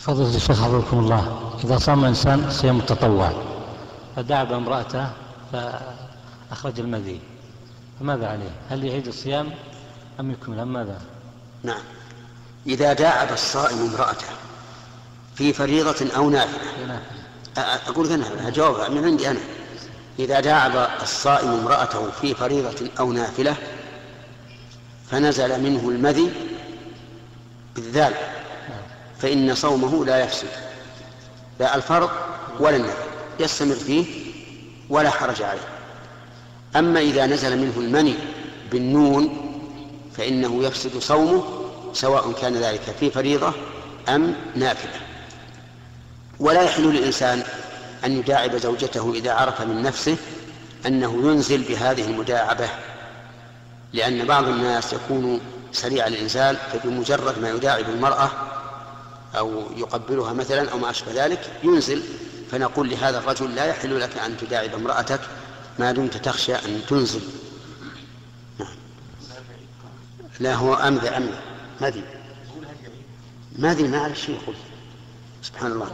فضيلة الشيخ حفظكم الله. إذا صام إنسان صيام التطوع فدعب امرأته فأخرج المذي فماذا عليه؟ هل يعيد الصيام أم يكمل؟ أم ماذا؟ نعم. إذا داعب الصائم امرأته في فريضة أو نافلة أقول أنا أجاوب من عندي أنا. إذا داعب الصائم امرأته في فريضة أو نافلة فنزل منه المذي بالذال. فإن صومه لا يفسد. لا الفرض ولا النفل يستمر فيه ولا حرج عليه. أما إذا نزل منه المني بالنون فإنه يفسد صومه سواء كان ذلك في فريضة أم نافلة. ولا يحل للإنسان أن يداعب زوجته إذا عرف من نفسه أنه ينزل بهذه المداعبة لأن بعض الناس يكون سريع الإنزال فبمجرد ما يداعب المرأة أو يقبلها مثلا أو ما أشبه ذلك ينزل فنقول لهذا الرجل لا يحل لك أن تداعب امرأتك ما دمت تخشى أن تنزل. نعم. لا هو أمذى أمذى مذي مذي ما أعرف شيء يقول. سبحان الله.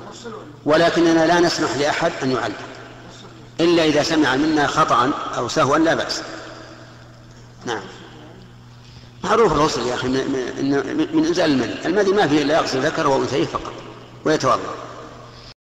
ولكننا لا نسمح لأحد أن يعلم. إلا إذا سمع منا خطأ أو سهوا لا بأس. نعم. معروف الغسل يا أخي من, إنزال المذي المذي ما فيه إلا يغسل ذكره وأنثيه فقط ويتوضأ.